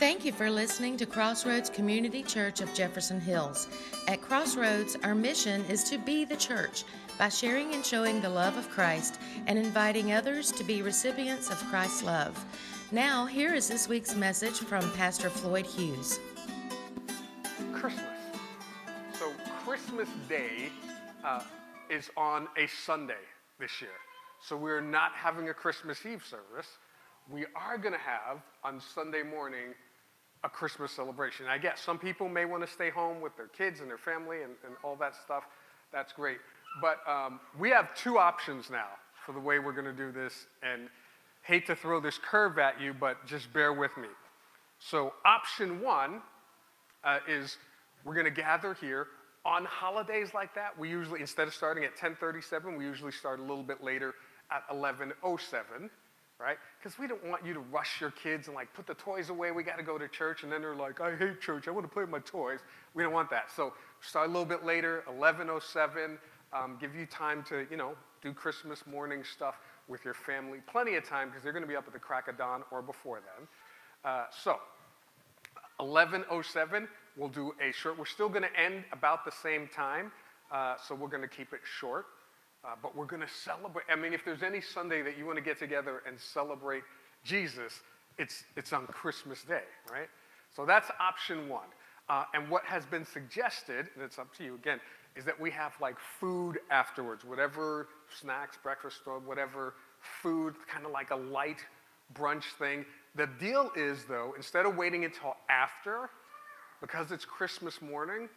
Thank you for listening to Crossroads Community Church of Jefferson Hills. At Crossroads, our mission is to be the church by sharing and showing the love of Christ and inviting others to be recipients of Christ's love. Now, here is this week's message from Pastor Floyd Hughes. Christmas. So, Christmas Day uh, is on a Sunday this year. So, we're not having a Christmas Eve service. We are going to have on Sunday morning a Christmas celebration. I guess some people may want to stay home with their kids and their family and, and all that stuff. That's great. But um, we have two options now for the way we're going to do this. And hate to throw this curve at you, but just bear with me. So, option one uh, is we're going to gather here on holidays like that. We usually, instead of starting at 10:37, we usually start a little bit later at 11:07 right? Because we don't want you to rush your kids and like put the toys away. We got to go to church, and then they're like, "I hate church. I want to play with my toys." We don't want that. So start a little bit later, 11:07. Um, give you time to, you know, do Christmas morning stuff with your family. Plenty of time because they're going to be up at the crack of dawn or before then. Uh, so 11:07, we'll do a short. We're still going to end about the same time, uh, so we're going to keep it short. Uh, but we're going to celebrate. I mean, if there's any Sunday that you want to get together and celebrate Jesus, it's, it's on Christmas Day, right? So that's option one. Uh, and what has been suggested, and it's up to you again, is that we have like food afterwards, whatever snacks, breakfast, or whatever food, kind of like a light brunch thing. The deal is, though, instead of waiting until after, because it's Christmas morning,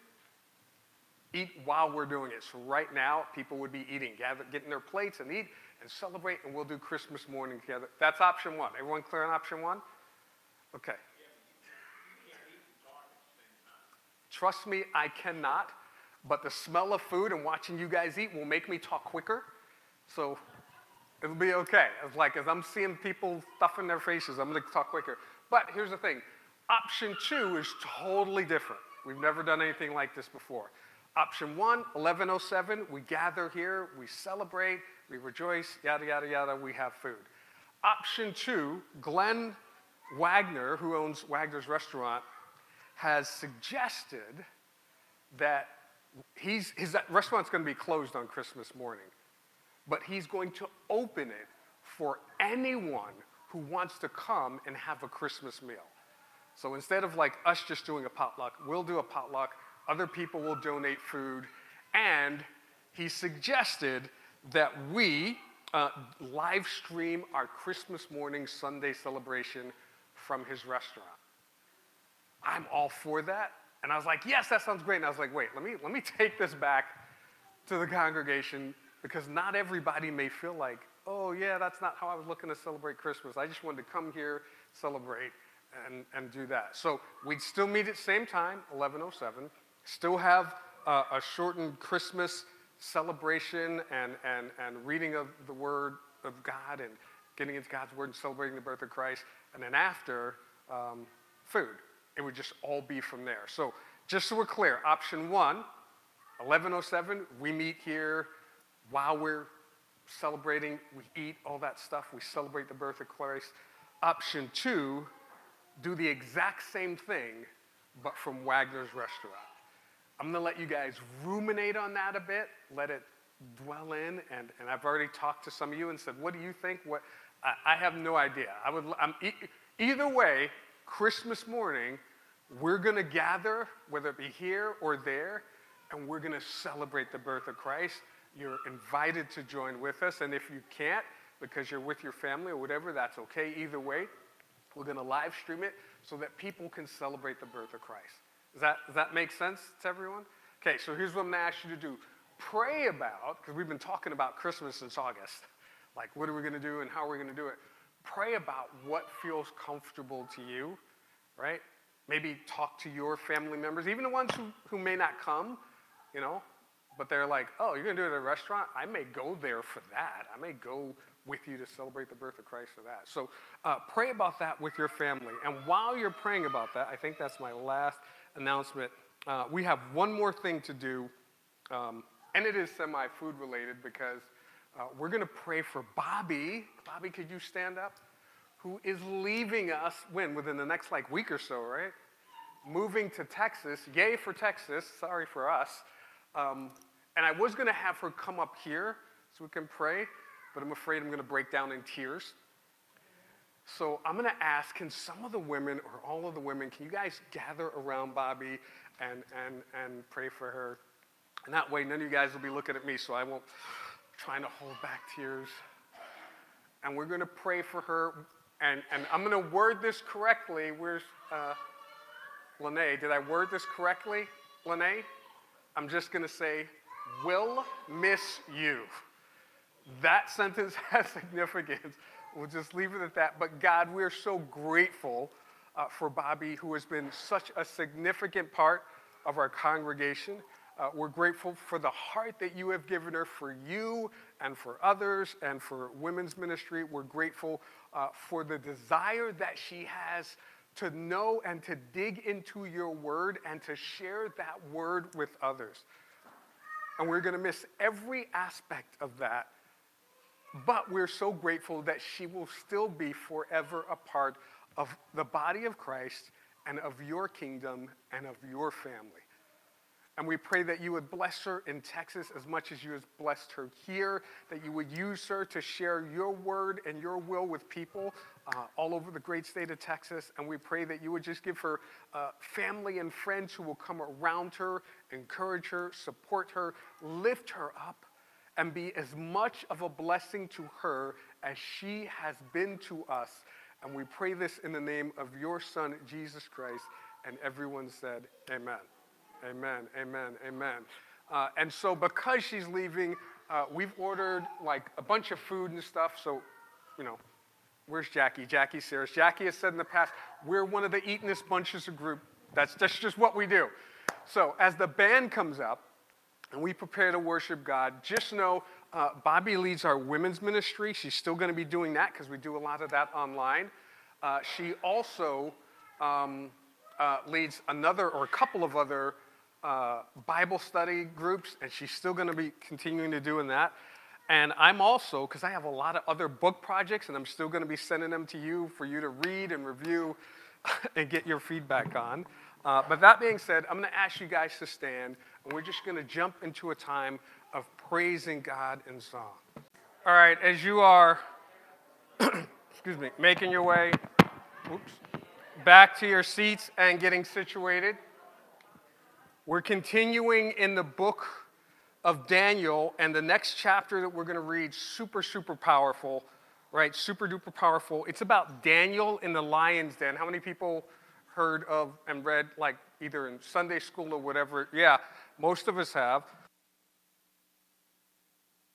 eat while we're doing it. So right now, people would be eating, gather, getting their plates and eat and celebrate, and we'll do Christmas morning together. That's option one. Everyone clear on option one? Okay. Trust me, I cannot. But the smell of food and watching you guys eat will make me talk quicker. So it'll be okay. It's like as I'm seeing people stuffing their faces, I'm to talk quicker. But here's the thing option two is totally different. We've never done anything like this before. Option one, 1107, we gather here, we celebrate, we rejoice, yada, yada, yada, we have food. Option two, Glenn Wagner, who owns Wagner's Restaurant, has suggested that he's, his restaurant's going to be closed on Christmas morning, but he's going to open it for anyone who wants to come and have a Christmas meal. So instead of like us just doing a potluck, we'll do a potluck other people will donate food, and he suggested that we uh, live stream our Christmas morning Sunday celebration from his restaurant. I'm all for that. And I was like, yes, that sounds great. And I was like, wait, let me, let me take this back to the congregation because not everybody may feel like, oh, yeah, that's not how I was looking to celebrate Christmas. I just wanted to come here, celebrate, and, and do that. So we'd still meet at the same time, 1107 still have a shortened Christmas celebration and, and, and reading of the Word of God and getting into God's Word and celebrating the birth of Christ. And then after, um, food. It would just all be from there. So, just so we're clear, option one, 1107, we meet here while we're celebrating, we eat all that stuff, we celebrate the birth of Christ. Option two, do the exact same thing, but from Wagner's restaurant. I'm going to let you guys ruminate on that a bit, let it dwell in. And, and I've already talked to some of you and said, What do you think? What, I, I have no idea. I would, I'm, e- either way, Christmas morning, we're going to gather, whether it be here or there, and we're going to celebrate the birth of Christ. You're invited to join with us. And if you can't, because you're with your family or whatever, that's okay. Either way, we're going to live stream it so that people can celebrate the birth of Christ. Does that, does that make sense to everyone? Okay, so here's what I'm to ask you to do. Pray about, because we've been talking about Christmas since August. Like, what are we to do and how are we to do it? Pray about what feels comfortable to you, right? Maybe talk to your family members, even the ones who, who may not come, you know, but they're like, oh, you're to do it at a restaurant? I may go there for that. I may go with you to celebrate the birth of Christ for that. So uh, pray about that with your family. And while you're praying about that, I think that's my last announcement. Uh, we have one more thing to do, um, and it is semi food related because uh, we're going to pray for Bobby. Bobby, could you stand up? who is leaving us when? Within the next like week or so, right? Moving to Texas. Yay for Texas. Sorry for us. Um, and I was going to have her come up here so we can pray, but I'm afraid I'm going to break down in tears. So I'm going to ask can some of the women or all of the women, can you guys gather around Bobby and, and, and pray for her? And that way, none of you guys will be looking at me, so I won't trying to hold back tears. And we're going to pray for her. And, and I'm going to word this correctly. Where's uh, Lene? Did I word this correctly, Lene? I'm just going to say, will miss you. That sentence has significance. We'll just leave it at that. But God, we're so grateful uh, for Bobby, who has been such a significant part of our congregation. Uh, we're grateful for the heart that you have given her for you and for others and for women's ministry. We're grateful uh, for the desire that she has to know and to dig into your word and to share that word with others. And we're going to miss every aspect of that. But we're so grateful that she will still be forever a part of the body of Christ and of your kingdom and of your family. And we pray that you would bless her in Texas as much as you have blessed her here, that you would use her to share your word and your will with people uh, all over the great state of Texas. And we pray that you would just give her uh, family and friends who will come around her, encourage her, support her, lift her up, and be as much of a blessing to her as she has been to us. And we pray this in the name of your Son, Jesus Christ. And everyone said, Amen. Amen, amen, amen. Uh, and so, because she's leaving, uh, we've ordered like a bunch of food and stuff. So, you know, where's Jackie? Jackie Sears. Jackie has said in the past, we're one of the eatinest bunches of group. That's, that's just what we do. So, as the band comes up and we prepare to worship God, just know uh, Bobby leads our women's ministry. She's still going to be doing that because we do a lot of that online. Uh, she also um, uh, leads another or a couple of other uh, Bible study groups, and she's still going to be continuing to doing that. And I'm also, because I have a lot of other book projects, and I'm still going to be sending them to you for you to read and review and get your feedback on. Uh, but that being said, I'm going to ask you guys to stand, and we're just going to jump into a time of praising God in song. All right, as you are, excuse me, making your way, oops, back to your seats and getting situated. We're continuing in the book of Daniel, and the next chapter that we're going to read, super, super powerful, right? Super duper powerful. It's about Daniel in the lion's den. How many people heard of and read, like, either in Sunday school or whatever? Yeah, most of us have.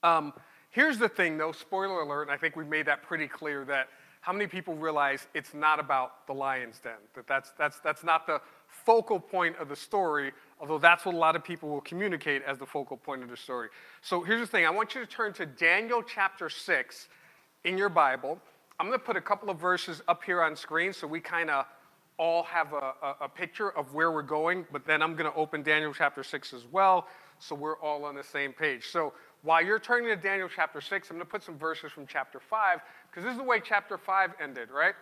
Um, here's the thing, though spoiler alert, and I think we've made that pretty clear that how many people realize it's not about the lion's den? That that's, that's, that's not the focal point of the story although that's what a lot of people will communicate as the focal point of the story. So here's the thing I want you to turn to Daniel chapter 6 in your Bible. I'm going to put a couple of verses up here on screen so we kind of all have a, a, a, picture of where we're going, but then I'm going to open Daniel chapter 6 as well so we're all on the same page. So while you're turning to Daniel chapter 6, I'm going to put some verses from chapter 5 because this is the way chapter 5 ended, right?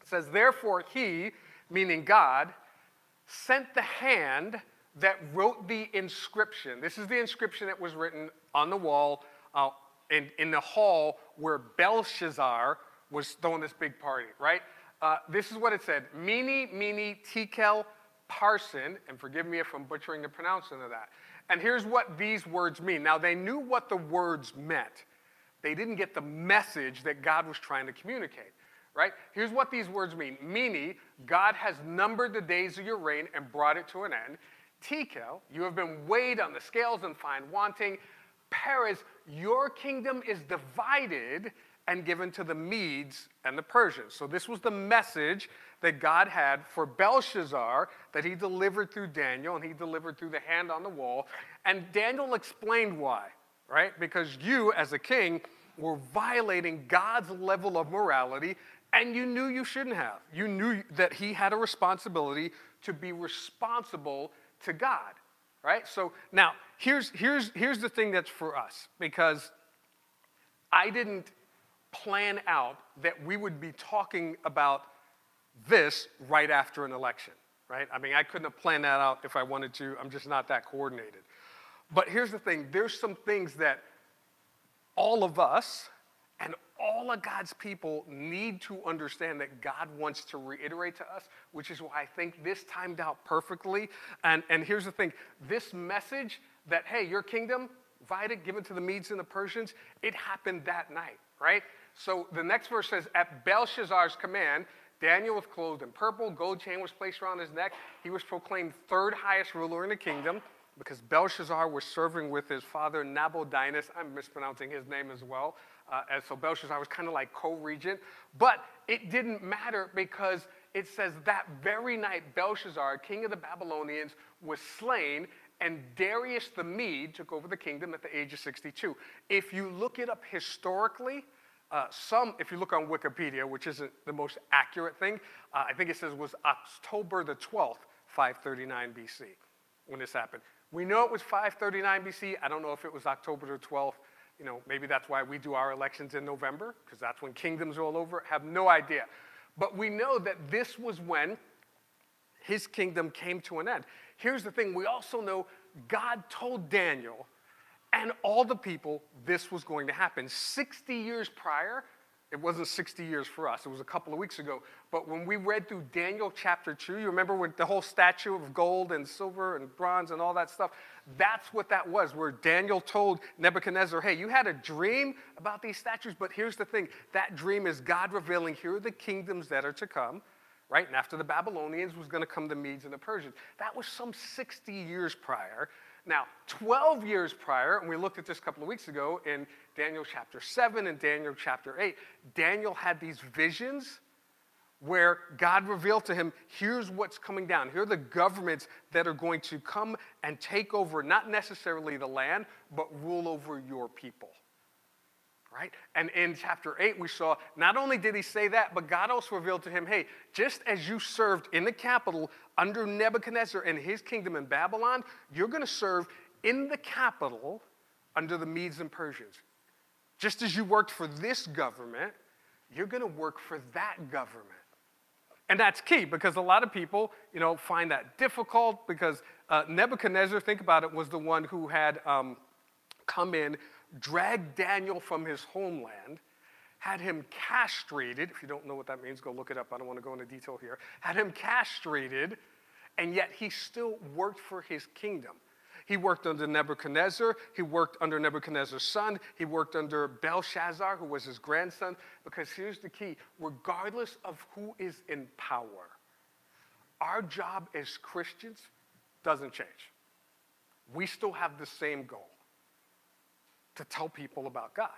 It says, Therefore, he, meaning God, sent the hand that wrote the inscription. This is the inscription that was written on the wall uh, in, in the hall where Belshazzar was throwing this big party, right? Uh, this is what it said Mene, Mene, Tekel, Parsin, and forgive me if I'm butchering the pronouncing of that. And here's what these words mean. Now, they knew what the words meant, they didn't get the message that God was trying to communicate right? Here's what these words mean. Mene, God has numbered the days of your reign and brought it to an end. Tekel, you have been weighed on the scales and find wanting. Peres, your kingdom is divided and given to the Medes and the Persians. So this was the message that God had for Belshazzar that he delivered through Daniel and he delivered through the hand on the wall. And Daniel explained why, right? Because you, as a king, were violating God's level of morality and you knew you shouldn't have. You knew that he had a responsibility to be responsible to God, right? So now, here's, here's, here's the thing that's for us, because I didn't plan out that we would be talking about this right after an election, right? I mean, I couldn't have planned that out if I wanted to. I'm just not that coordinated. But here's the thing there's some things that all of us and all of God's people need to understand that God wants to reiterate to us, which is why I think this timed out perfectly. And, and here's the thing this message that, hey, your kingdom, divide it, give it to the Medes and the Persians, it happened that night, right? So the next verse says, At Belshazzar's command, Daniel was clothed in purple, gold chain was placed around his neck. He was proclaimed third highest ruler in the kingdom because Belshazzar was serving with his father Nabonidus. I'm mispronouncing his name as well. Uh, and so Belshazzar was kind of like co regent. But it didn't matter because it says that very night Belshazzar, king of the Babylonians, was slain, and Darius the Mede took over the kingdom at the age of 62. If you look it up historically, uh, some, if you look on Wikipedia, which isn't the most accurate thing, uh, I think it says was October the 12th, 539 BC, when this happened. We know it was 539 BC. I don't know if it was October the 12th. You know, maybe that's why we do our elections in November, because that's when kingdoms are all over. Have no idea. But we know that this was when his kingdom came to an end. Here's the thing we also know God told Daniel and all the people this was going to happen. 60 years prior, it wasn't 60 years for us, it was a couple of weeks ago. But when we read through Daniel chapter 2, you remember when the whole statue of gold and silver and bronze and all that stuff? That's what that was, where Daniel told Nebuchadnezzar, hey, you had a dream about these statues, but here's the thing that dream is God revealing, here are the kingdoms that are to come right? And after the Babylonians was going to come the Medes and the Persians. That was some 60 years prior. Now, 12 years prior, and we looked at this a couple of weeks ago in Daniel chapter 7 and Daniel chapter 8, Daniel had these visions where God revealed to him, here's what's coming down. Here are the governments that are going to come and take over not necessarily the land, but rule over your people right? And in chapter 8, we saw not only did he say that, but God also revealed to him, hey, just as you served in the capital under Nebuchadnezzar and his kingdom in Babylon, you're going to serve in the capital under the Medes and Persians. Just as you worked for this government, you're going to work for that government. And that's key because a lot of people, you know, find that difficult because uh, Nebuchadnezzar, think about it, was the one who had um, come in dragged Daniel from his homeland, had him castrated. If you don't know what that means, go look it up. I don't want to go into detail here. Had him castrated, and yet he still worked for his kingdom. He worked under Nebuchadnezzar. He worked under Nebuchadnezzar's son. He worked under Belshazzar, who was his grandson. Because here's the key regardless of who is in power, our job as Christians doesn't change. We still have the same goal to tell people about God.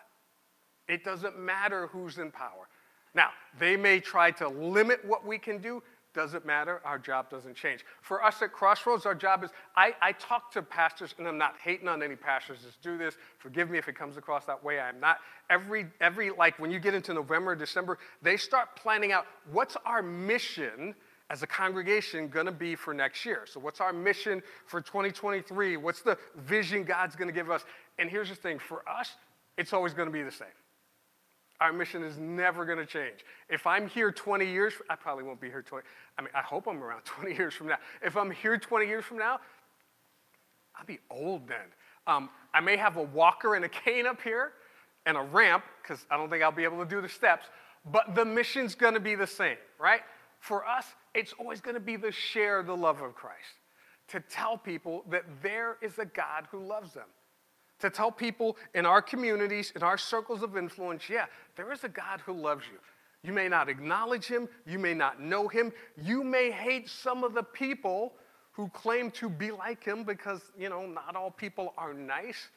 It doesn't matter who's in power. Now, they may try to limit what we can do. Doesn't matter. Our job doesn't change. For us at Crossroads, our job is I, I talk to pastors, and I'm not hating on any pastors that do this. Forgive me if it comes across that way. I'm not. Every, every, like when you get into November, December, they start planning out what's our mission as a congregation going to be for next year. So, what's our mission for 2023? What's the vision God's going to give us? And here's the thing for us, it's always going to be the same. Our mission is never going to change. If I'm here 20 years, I probably won't be here 20. I mean, I hope I'm around 20 years from now. If I'm here 20 years from now, I'll be old then. Um, I may have a walker and a cane up here and a ramp because I don't think I'll be able to do the steps, but the mission's going to be the same, right? For us, it's always going to be the share the love of Christ, to tell people that there is a God who loves them to tell people in our communities, in our circles of influence, yeah, there is a God who loves you. You may not acknowledge him, you may not know him, you may hate some of the people who claim to be like him because, you know, not all people are nice.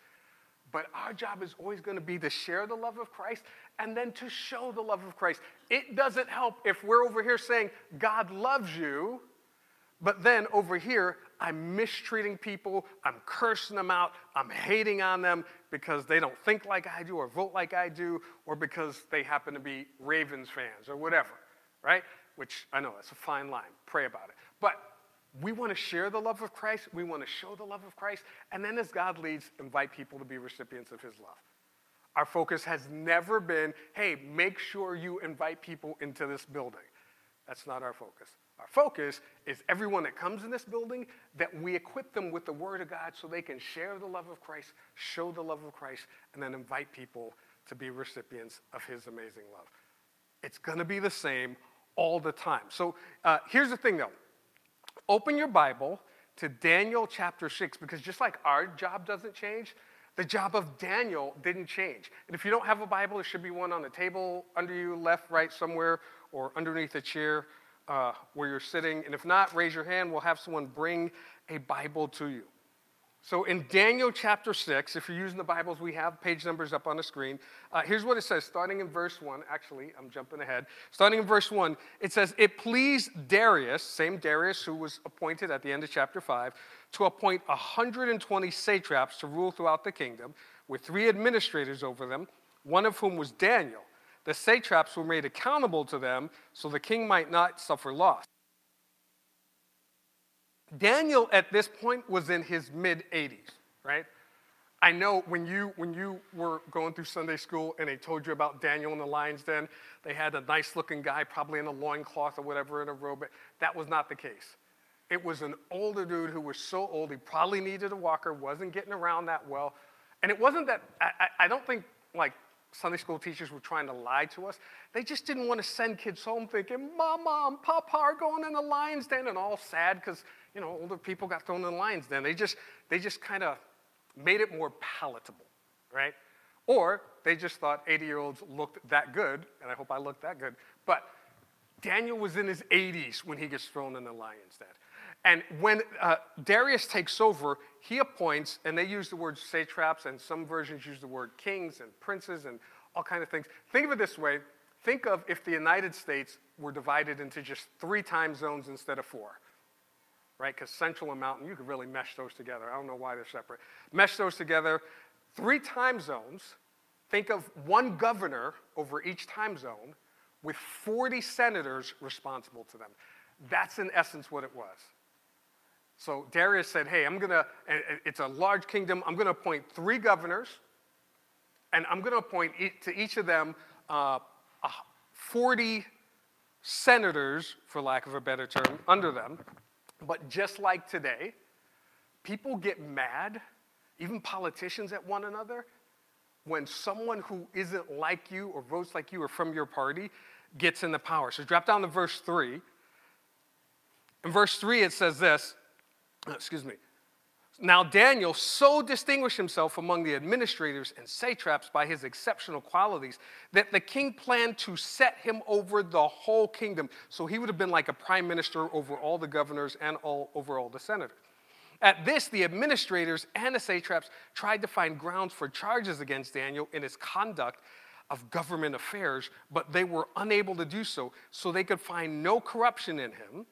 But our job is always going to be to share the love of Christ and then to show the love of Christ. It doesn't help if we're over here saying, God loves you, but then over here, I'm mistreating people, I'm cursing them out, I'm hating on them because they don't think like I do or vote like I do or because they happen to be Ravens fans or whatever, right? Which I know that's a fine line. Pray about it. But we want to share the love of Christ, we want to show the love of Christ, and then as God leads, invite people to be recipients of his love. Our focus has never been, hey, make sure you invite people into this building. That's not our focus. Our focus is everyone that comes in this building, that we equip them with the Word of God so they can share the love of Christ, show the love of Christ, and then invite people to be recipients of His amazing love. It's going to be the same all the time. So uh, here's the thing though open your Bible to Daniel chapter 6, because just like our job doesn't change, the job of Daniel didn't change. And if you don't have a Bible, there should be one on the table under you, left, right, somewhere, or underneath a chair uh, where you're sitting. And if not, raise your hand. We'll have someone bring a Bible to you. So in Daniel chapter 6, if you're using the Bibles we have, page numbers up on the screen, uh, here's what it says, starting in verse 1. Actually, I'm jumping ahead. Starting in verse 1, it says, It pleased Darius, same Darius who was appointed at the end of chapter 5, to appoint 120 satraps to rule throughout the kingdom, with three administrators over them, one of whom was Daniel. The satraps were made accountable to them so the king might not suffer loss. Daniel at this point was in his mid 80s, right? I know when you, when you were going through Sunday school and they told you about Daniel in the lion's den, they had a nice looking guy, probably in a loincloth or whatever, in a robe. That was not the case. It was an older dude who was so old, he probably needed a walker, wasn't getting around that well. And it wasn't that, I, I don't think like Sunday school teachers were trying to lie to us. They just didn't want to send kids home thinking, Mama and Papa are going in the lion's den and all sad because, you know, older people got thrown in the lion's den. They just, they just kind of made it more palatable, right? Or they just thought 80 year olds looked that good, and I hope I looked that good. But Daniel was in his 80s when he gets thrown in the lion's den. And when uh, Darius takes over, he appoints, and they use the word satraps, and some versions use the word kings and princes and all kind of things. Think of it this way. Think of if the United States were divided into just three time zones instead of four, right? Because Central and Mountain, you could really mesh those together. I don't know why they're separate. Mesh those together. Three time zones. Think of one governor over each time zone with 40 senators responsible to them. That's in essence what it was. So Darius said, Hey, I'm going to, it's a large kingdom, I'm going to appoint three governors, and I'm going to appoint to each of them uh, 40 senators, for lack of a better term, under them. But just like today, people get mad, even politicians at one another, when someone who isn't like you or votes like you or from your party gets in the power. So drop down to verse 3. In verse 3, it says this excuse me. Now, Daniel so distinguished himself among the administrators and satraps by his exceptional qualities that the king planned to set him over the whole kingdom. So he would have been like a prime minister over all the governors and all, over all the senators. At this, the administrators and the satraps tried to find grounds for charges against Daniel in his conduct of government affairs, but they were unable to do so. So they could find no corruption in him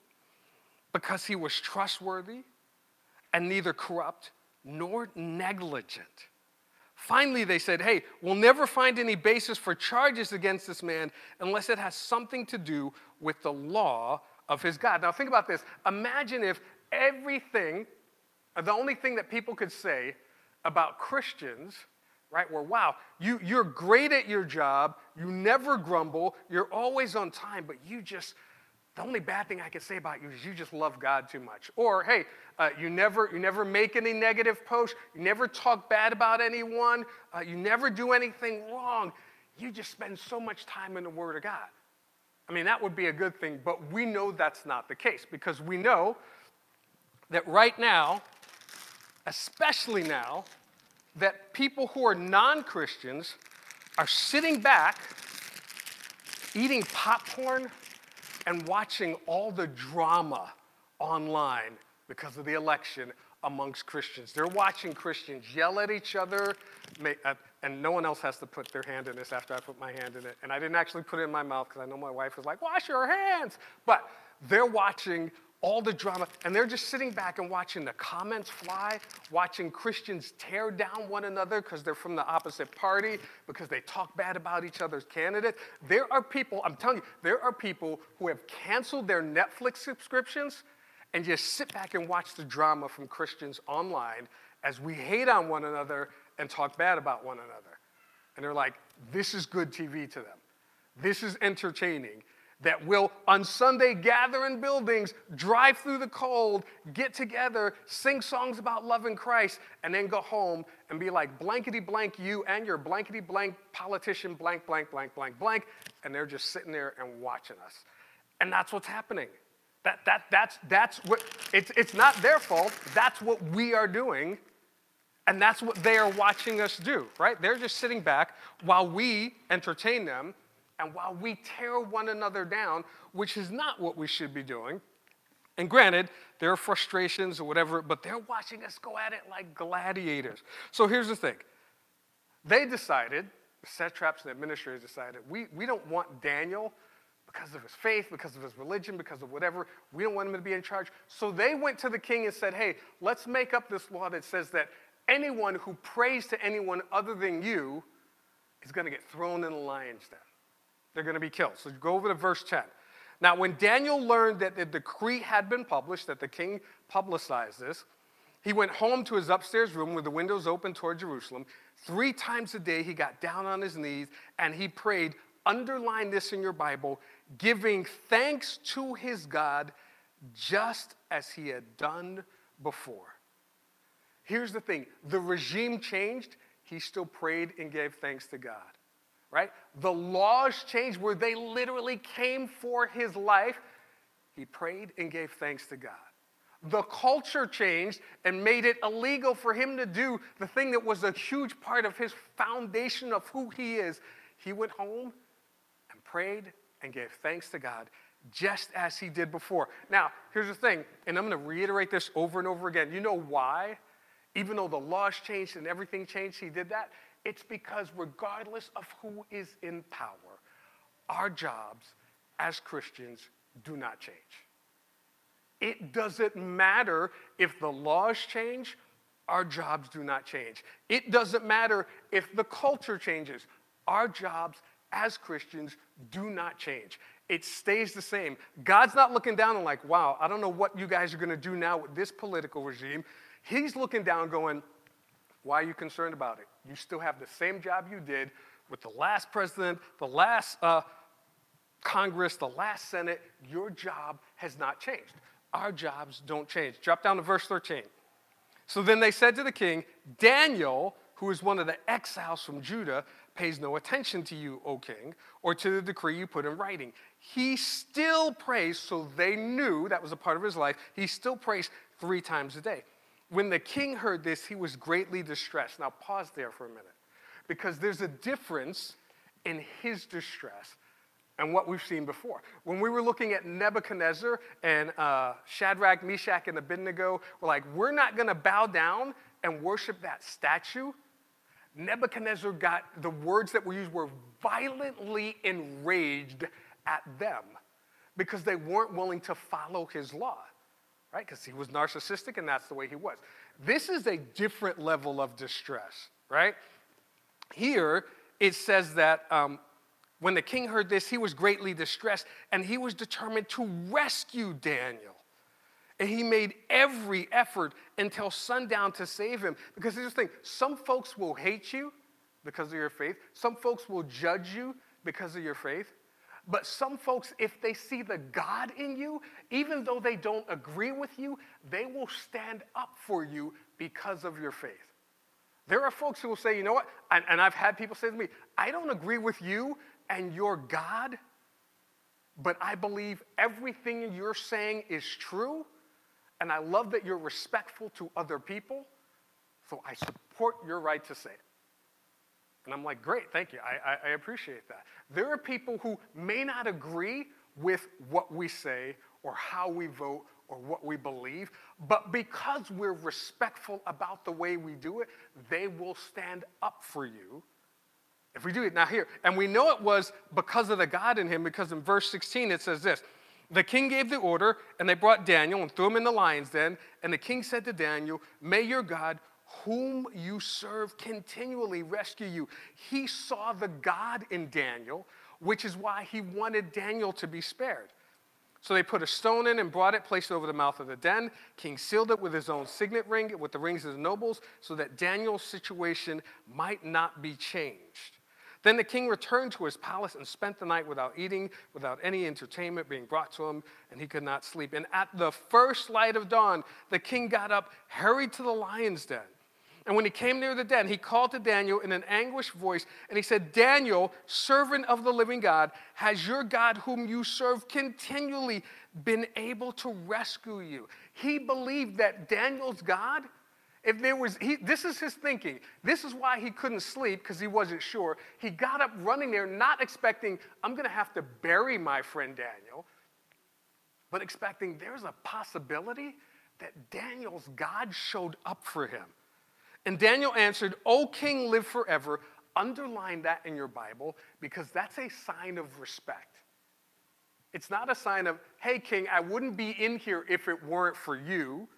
because he was trustworthy and neither corrupt nor negligent. Finally, they said, Hey, we'll never find any basis for charges against this man unless it has something to do with the law of his God. Now, think about this. Imagine if everything, the only thing that people could say about Christians, right, were, wow, you, you're great at your job, you never grumble, you're always on time, but you just, the only bad thing I can say about you is you just love God too much. Or, hey, uh, you, never, you never make any negative posts, you never talk bad about anyone, uh, you never do anything wrong. You just spend so much time in the Word of God. I mean, that would be a good thing, but we know that's not the case because we know that right now, especially now, that people who are non Christians are sitting back, eating popcorn and watching all the drama online because of the election amongst Christians. They're watching Christians yell at each other, uh, and no one else has to put their hand in this after I put my hand in it. And I didn't actually put it in my mouth because I know my wife was like, wash your hands. But they're watching all the drama, and they're just sitting back and watching the comments fly, watching Christians tear down one another because they're from the opposite party, because they talk bad about each other's candidate. There are people, I'm telling you, there are people who have canceled their Netflix subscriptions and just sit back and watch the drama from Christians online as we hate on one another and talk bad about one another. And they're like, this is good TV to them. This is entertaining. That will, on Sunday, gather in buildings, drive through the cold, get together, sing songs about loving Christ, and then go home and be like, blankety blank you and your blankety blank politician, blank, blank, blank, blank, blank. And they're just sitting there and watching us. And that's what's happening. That, that, that's, that's what, it's, it's not their fault. That's what we are doing. And that's what they are watching us do, right? They're just sitting back while we entertain them and while we tear one another down, which is not what we should be doing. And granted, there are frustrations or whatever, but they're watching us go at it like gladiators. So here's the thing they decided, the satraps and administrators decided, we, we don't want Daniel because of his faith, because of his religion, because of whatever. We don't want him to be in charge. So they went to the king and said, hey, let's make up this law that says that anyone who prays to anyone other than you is going to get thrown in the lion's den. They're going to be killed. So go over to verse 10. Now, when Daniel learned that the decree had been published, that the king publicized this, he went home to his upstairs room with the windows open toward Jerusalem. Three times a day, he got down on his knees and he prayed. Underline this in your Bible giving thanks to his God just as he had done before. Here's the thing the regime changed, he still prayed and gave thanks to God. Right? The laws changed where they literally came for his life. He prayed and gave thanks to God. The culture changed and made it illegal for him to do the thing that was a huge part of his foundation of who he is. He went home and prayed and gave thanks to God just as he did before. Now, here's the thing, and I'm going to reiterate this over and over again. You know why? Even though the laws changed and everything changed, he did that? It's because regardless of who is in power, our jobs as Christians do not change. It doesn't matter if the laws change, our jobs do not change. It doesn't matter if the culture changes, our jobs as Christians do not change. It stays the same. God's not looking down and like, wow, I don't know what you guys are going to do now with this political regime. He's looking down going, why are you concerned about it? You still have the same job you did with the last president, the last uh, Congress, the last Senate. Your job has not changed. Our jobs don't change. Drop down to verse 13. So then they said to the king, Daniel, who is one of the exiles from Judah, pays no attention to you, O king, or to the decree you put in writing. He still prays, so they knew that was a part of his life. He still prays three times a day. When the king heard this, he was greatly distressed. Now, pause there for a minute, because there's a difference in his distress and what we've seen before. When we were looking at Nebuchadnezzar and uh, Shadrach, Meshach, and Abednego, we're like, we're not going to bow down and worship that statue Nebuchadnezzar got the words that were used were violently enraged at them because they weren't willing to follow his law, right? Because he was narcissistic and that's the way he was. This is a different level of distress, right? Here it says that um, when the king heard this, he was greatly distressed and he was determined to rescue Daniel. And he made every effort until sundown to save him. Because here's the thing some folks will hate you because of your faith, some folks will judge you because of your faith. But some folks, if they see the God in you, even though they don't agree with you, they will stand up for you because of your faith. There are folks who will say, you know what? And, and I've had people say to me, I don't agree with you and your God, but I believe everything you're saying is true and I love that you're respectful to other people, so I support your right to say it. And I'm like, great, thank you. I, I, I, appreciate that. There are people who may not agree with what we say or how we vote or what we believe, but because we're respectful about the way we do it, they will stand up for you if we do it. Now, here, and we know it was because of the God in him, because in verse 16 it says this the king gave the order, and they brought Daniel and threw him in the lion's den. And the king said to Daniel, May your God, whom you serve, continually rescue you. He saw the God in Daniel, which is why he wanted Daniel to be spared. So they put a stone in and brought it, placed it over the mouth of the den. King sealed it with his own signet ring, with the rings of the nobles, so that Daniel's situation might not be changed. Then the king returned to his palace and spent the night without eating, without any entertainment being brought to him, and he could not sleep. And at the first light of dawn, the king got up, hurried to the lion's den. And when he came near the den, he called to Daniel in an anguished voice, and he said, Daniel, servant of the living God, has your God, whom you serve continually, been able to rescue you? He believed that Daniel's God, if there was, he, this is his thinking. This is why he couldn't sleep, because he wasn't sure. He got up running there, not expecting, I'm going to have to bury my friend Daniel, but expecting there's a possibility that Daniel's God showed up for him. And Daniel answered, O king, live forever. Underline that in your Bible because that's a sign of respect. It's not a sign of, hey, king, I wouldn't be in here if it weren't for you,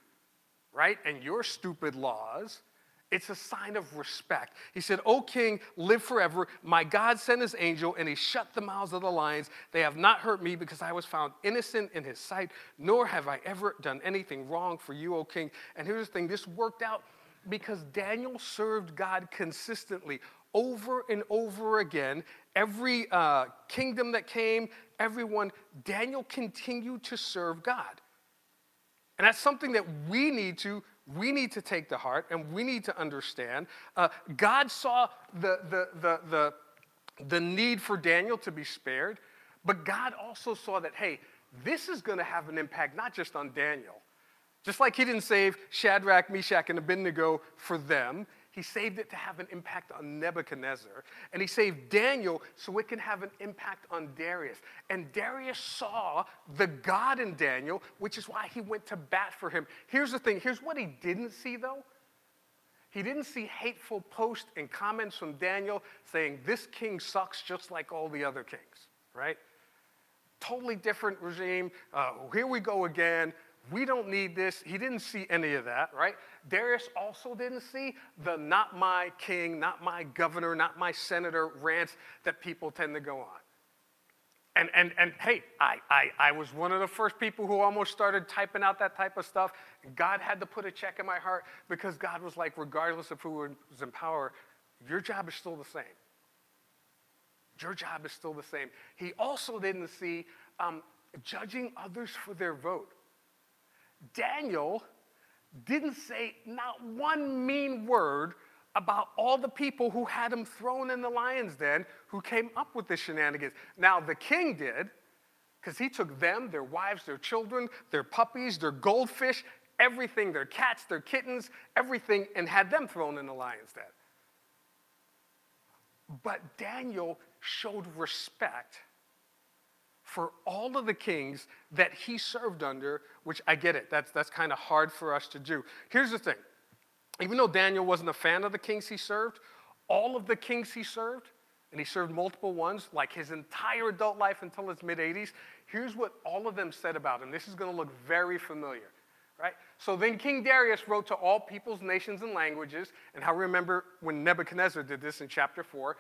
right? And your stupid laws. It's a sign of respect. He said, O king, live forever. My God sent his angel, and he shut the mouths of the lions. They have not hurt me because I was found innocent in his sight, nor have I ever done anything wrong for you, O king. And here's the thing this worked out because Daniel served God consistently over and over again. Every uh, kingdom that came, everyone, Daniel continued to serve God. And that's something that we need to we need to take to heart and we need to understand. Uh, God saw the, the, the, the, the need for Daniel to be spared, but God also saw that, hey, this is going to have an impact not just on Daniel, just like he didn't save Shadrach, Meshach, and Abednego for them, he saved it to have an impact on Nebuchadnezzar. And he saved Daniel so it can have an impact on Darius. And Darius saw the God in Daniel, which is why he went to bat for him. Here's the thing here's what he didn't see, though. He didn't see hateful posts and comments from Daniel saying, This king sucks just like all the other kings, right? Totally different regime. Uh, here we go again. We don't need this. He didn't see any of that, right? Darius also didn't see the not my king, not my governor, not my senator rants that people tend to go on. And, and, and hey, I, I, I was one of the first people who almost started typing out that type of stuff. God had to put a check in my heart because God was like, regardless of who was in power, your job is still the same. Your job is still the same. He also didn't see um, judging others for their vote. Daniel didn't say not one mean word about all the people who had him thrown in the lion's den who came up with the shenanigans. Now, the king did, because he took them, their wives, their children, their puppies, their goldfish, everything, their cats, their kittens, everything, and had them thrown in the lion's den. But Daniel showed respect for all of the kings that he served under, which I get it, that's, that's kind of hard for us to do. Here's the thing even though Daniel wasn't a fan of the kings he served, all of the kings he served, and he served multiple ones, like his entire adult life until his mid 80s, here's what all of them said about him. This is going to look very familiar. Right? So then King Darius wrote to all peoples, nations, and languages. And how remember when Nebuchadnezzar did this in chapter 4.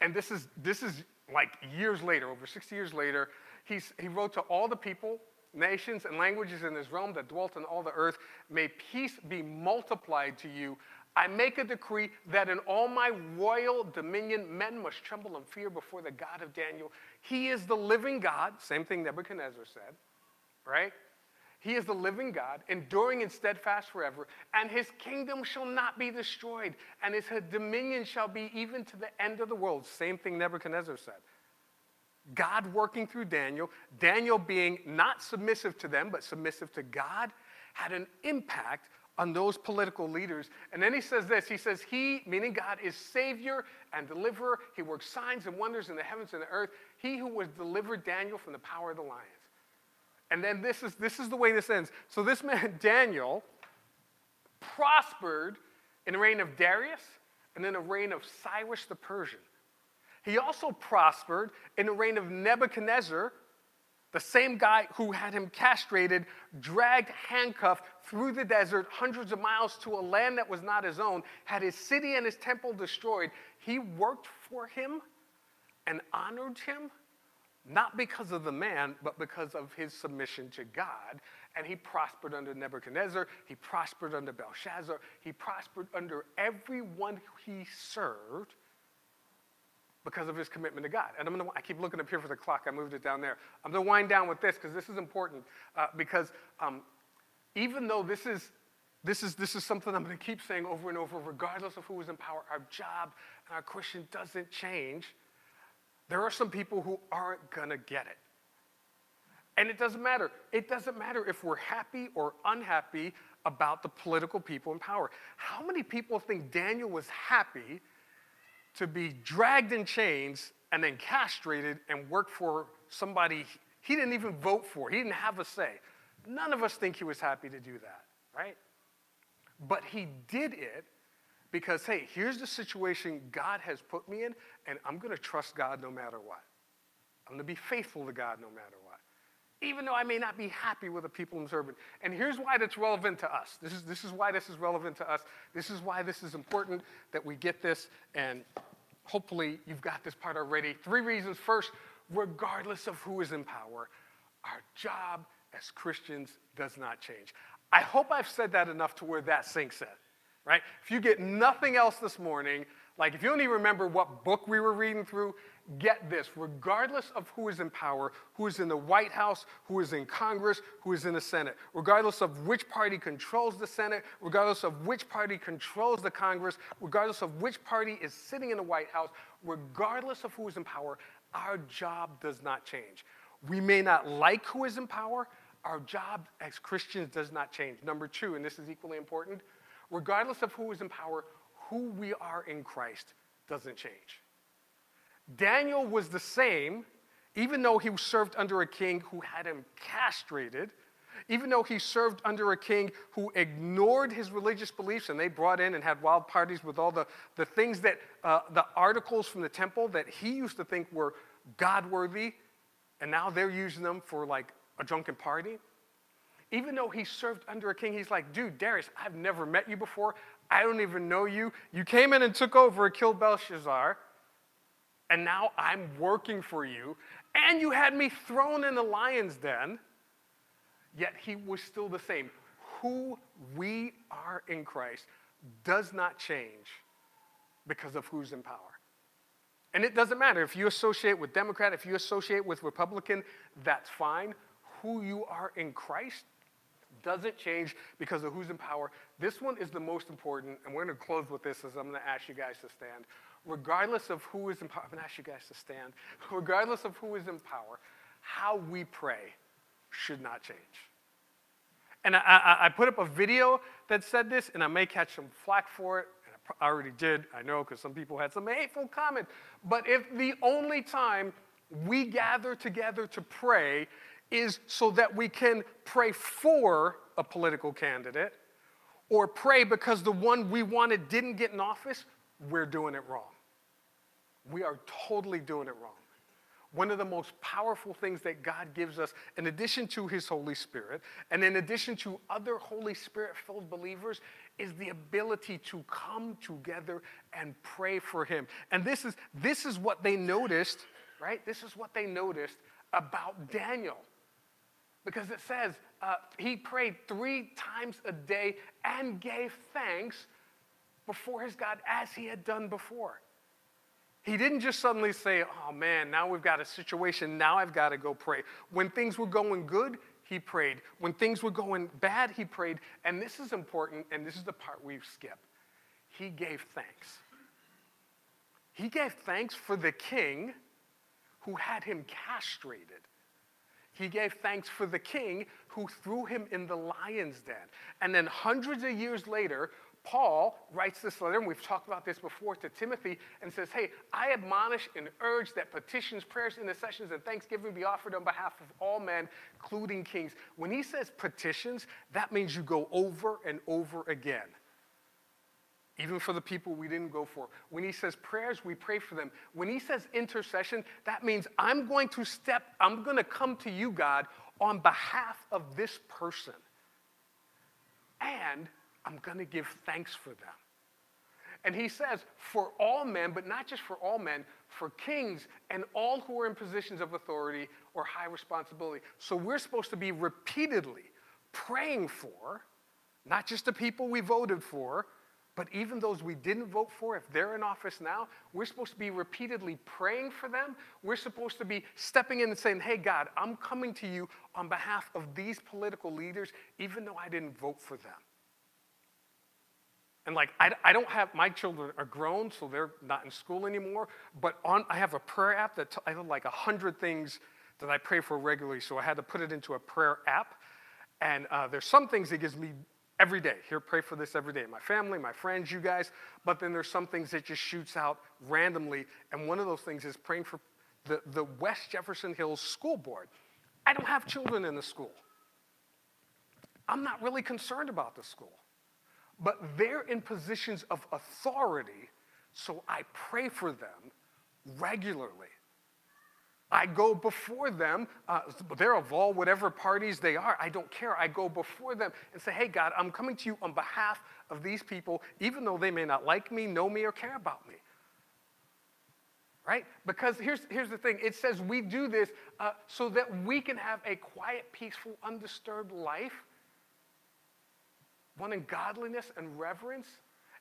And this is, this is like years later, over 60 years later. He's, he wrote to all the people, nations, and languages in his realm that dwelt on all the earth. May peace be multiplied to you. I make a decree that in all my royal dominion men must tremble and fear before the God of Daniel. He is the living God, same thing Nebuchadnezzar said, right? He is the living God, enduring and steadfast forever, and his kingdom shall not be destroyed, and his dominion shall be even to the end of the world. Same thing Nebuchadnezzar said. God working through Daniel, Daniel being not submissive to them, but submissive to God, had an impact on those political leaders. And then he says this He says, He, meaning God, is Savior and deliverer. He works signs and wonders in the heavens and the earth. He who was delivered Daniel from the power of the lions. And then this is, this is the way this ends. So this man, Daniel, prospered in the reign of Darius and then the reign of Cyrus the Persian. He also prospered in the reign of Nebuchadnezzar, the same guy who had him castrated, dragged, handcuffed through the desert hundreds of miles to a land that was not his own, had his city and his temple destroyed. He worked for him and honored him, not because of the man, but because of his submission to God. And he prospered under Nebuchadnezzar, he prospered under Belshazzar, he prospered under everyone he served because of his commitment to God. And I'm gonna, I keep looking up here for the clock. I moved it down there. I'm gonna wind down with this because this is important. Uh, because um, even though this is, this, is, this is something I'm gonna keep saying over and over, regardless of who is in power, our job and our Christian doesn't change. There are some people who aren't gonna get it. And it doesn't matter. It doesn't matter if we're happy or unhappy about the political people in power. How many people think Daniel was happy to be dragged in chains and then castrated and work for somebody he didn't even vote for? He didn't have a say. None of us think he was happy to do that, right? But he did it because, hey, here's the situation God has put me in, and I'm going to trust God no matter what. I'm going to be faithful to God no matter what even though I may not be happy with the people I'm serving. And here's why that's relevant to us. This is, this is why this is relevant to us. This is why this is important that we get this, and hopefully you've got this part already. Three reasons. First, regardless of who is in power, our job as Christians does not change. I hope I've said that enough to where that sinks in, right? If you get nothing else this morning, like if you even remember what book we were reading through, get this regardless of who is in power, who is in the White House, who is in Congress, who is in the Senate, regardless of which party controls the Senate, regardless of which party controls the Congress, regardless of which party is sitting in the White House, regardless of who is in power, our job does not change. We may not like who is in power, our job as Christians does not change. Number two, and this is equally important, regardless of who is in power, who we are in Christ doesn't change. Daniel was the same, even though he served under a king who had him castrated, even though he served under a king who ignored his religious beliefs and they brought in and had wild parties with all the, the things that, uh, the articles from the temple that he used to think were God worthy, and now they're using them for like a drunken party. Even though he served under a king, he's like, dude, Darius, I've never met you before. I don't even know you. You came in and took over and killed Belshazzar and now I'm working for you, and you had me thrown in the lion's den, yet he was still the same. Who we are in Christ does not change because of who's in power. And it doesn't matter if you associate with Democrat, if you associate with Republican, that's fine. Who you are in Christ doesn't change because of who's in power. This one is the most important, and we're going to close with this as I'm going to ask you guys to stand regardless of who is in power, I'm going to ask you guys to stand, regardless of who is in power, how we pray should not change. And I, I, I, put up a video that said this, and I may catch some flack for it. And I already did, I know, because some people had some hateful comment. But if the only time we gather together to pray is so that we can pray for a political candidate or pray because the one we wanted didn't get in office, we're doing it wrong we are totally doing it wrong. One of the most powerful things that God gives us, in addition to His Holy Spirit, and in addition to other Holy Spirit filled believers, is the ability to come together and pray for Him. And this is, this is what they noticed, right? This is what they noticed about Daniel. Because it says uh, he prayed three times a day and gave thanks before his God as he had done before. He didn't just suddenly say, Oh man, now we've got a situation, now I've got to go pray. When things were going good, he prayed. When things were going bad, he prayed. And this is important, and this is the part we've skipped. He gave thanks. He gave thanks for the king who had him castrated. He gave thanks for the king who threw him in the lion's den. And then hundreds of years later, Paul writes this letter, and we've talked about this before to Timothy, and says, Hey, I admonish and urge that petitions, prayers, intercessions, and thanksgiving be offered on behalf of all men, including kings. When he says petitions, that means you go over and over again. Even for the people we didn't go for. When he says prayers, we pray for them. When he says intercession, that means I'm going to step, I'm going to come to you, God, on behalf of this person. And I'm going to give thanks for them. And he says, for all men, but not just for all men, for kings and all who are in positions of authority or high responsibility. So we're supposed to be repeatedly praying for not just the people we voted for, But even those we didn't vote for, if they're in office now, we're supposed to be repeatedly praying for them. We're supposed to be stepping in and saying, Hey, God, I'm coming to you on behalf of these political leaders, even though I didn't vote for them. And like, I, I don't have, my children are grown, so they're not in school anymore. But on, I have a prayer app that t- I have like a hundred things that I pray for regularly. So I had to put it into a prayer app. And uh, there's some things it gives me every day. Here, pray for this every day. My family, my friends, you guys. But then there's some things that just shoots out randomly. And one of those things is praying for the, the West Jefferson Hills School Board. I don't have children in the school. I'm not really concerned about the school but they're in positions of authority, so I pray for them regularly. I go before them. Uh, they're of all whatever parties they are. I don't care. I go before them and say, hey, God, I'm coming to you on behalf of these people, even though they may not like me, know me, or care about me. Right? Because here's, here's the thing it says we do this uh, so that we can have a quiet, peaceful, undisturbed life one in godliness and reverence.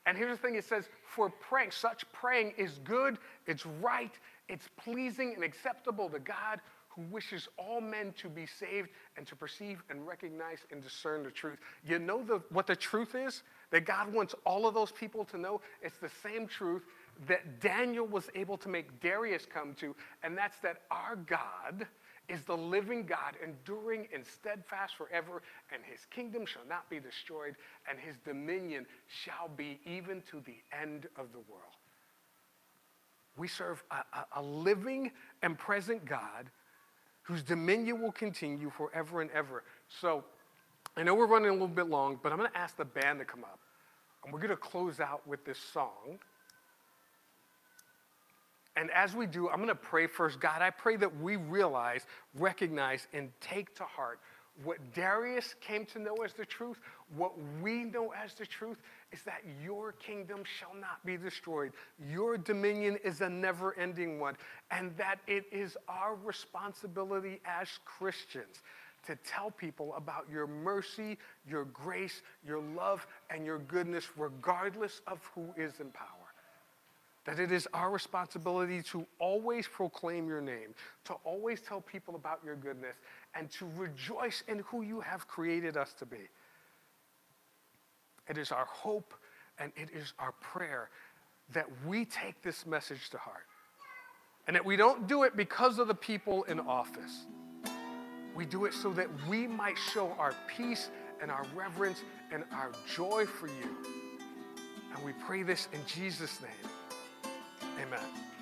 And here's the thing it says, for praying, such praying is good, it's right, it's pleasing and acceptable to God who wishes all men to be saved and to perceive and recognize and discern the truth. You know the, what the truth is? That God wants all of those people to know? It's the same truth that Daniel was able to make Darius come to, and that's that our God is the living God, enduring and steadfast forever, and his kingdom shall not be destroyed, and his dominion shall be even to the end of the world. We serve a, a, a living and present God whose dominion will continue forever and ever. So I know we're running a little bit long, but I'm going to ask the band to come up, and we're going to close out with this song. And as we do, I'm going to pray first. God, I pray that we realize, recognize, and take to heart what Darius came to know as the truth, what we know as the truth, is that your kingdom shall not be destroyed. Your dominion is a never ending one, and that it is our responsibility as Christians to tell people about your mercy, your grace, your love, and your goodness, regardless of who is in power that it is our responsibility to always proclaim your name, to always tell people about your goodness, and to rejoice in who you have created us to be. It is our hope and it is our prayer that we take this message to heart. And that we don't do it because of the people in office. We do it so that we might show our peace and our reverence and our joy for you. And we pray this in Jesus' name. Amen.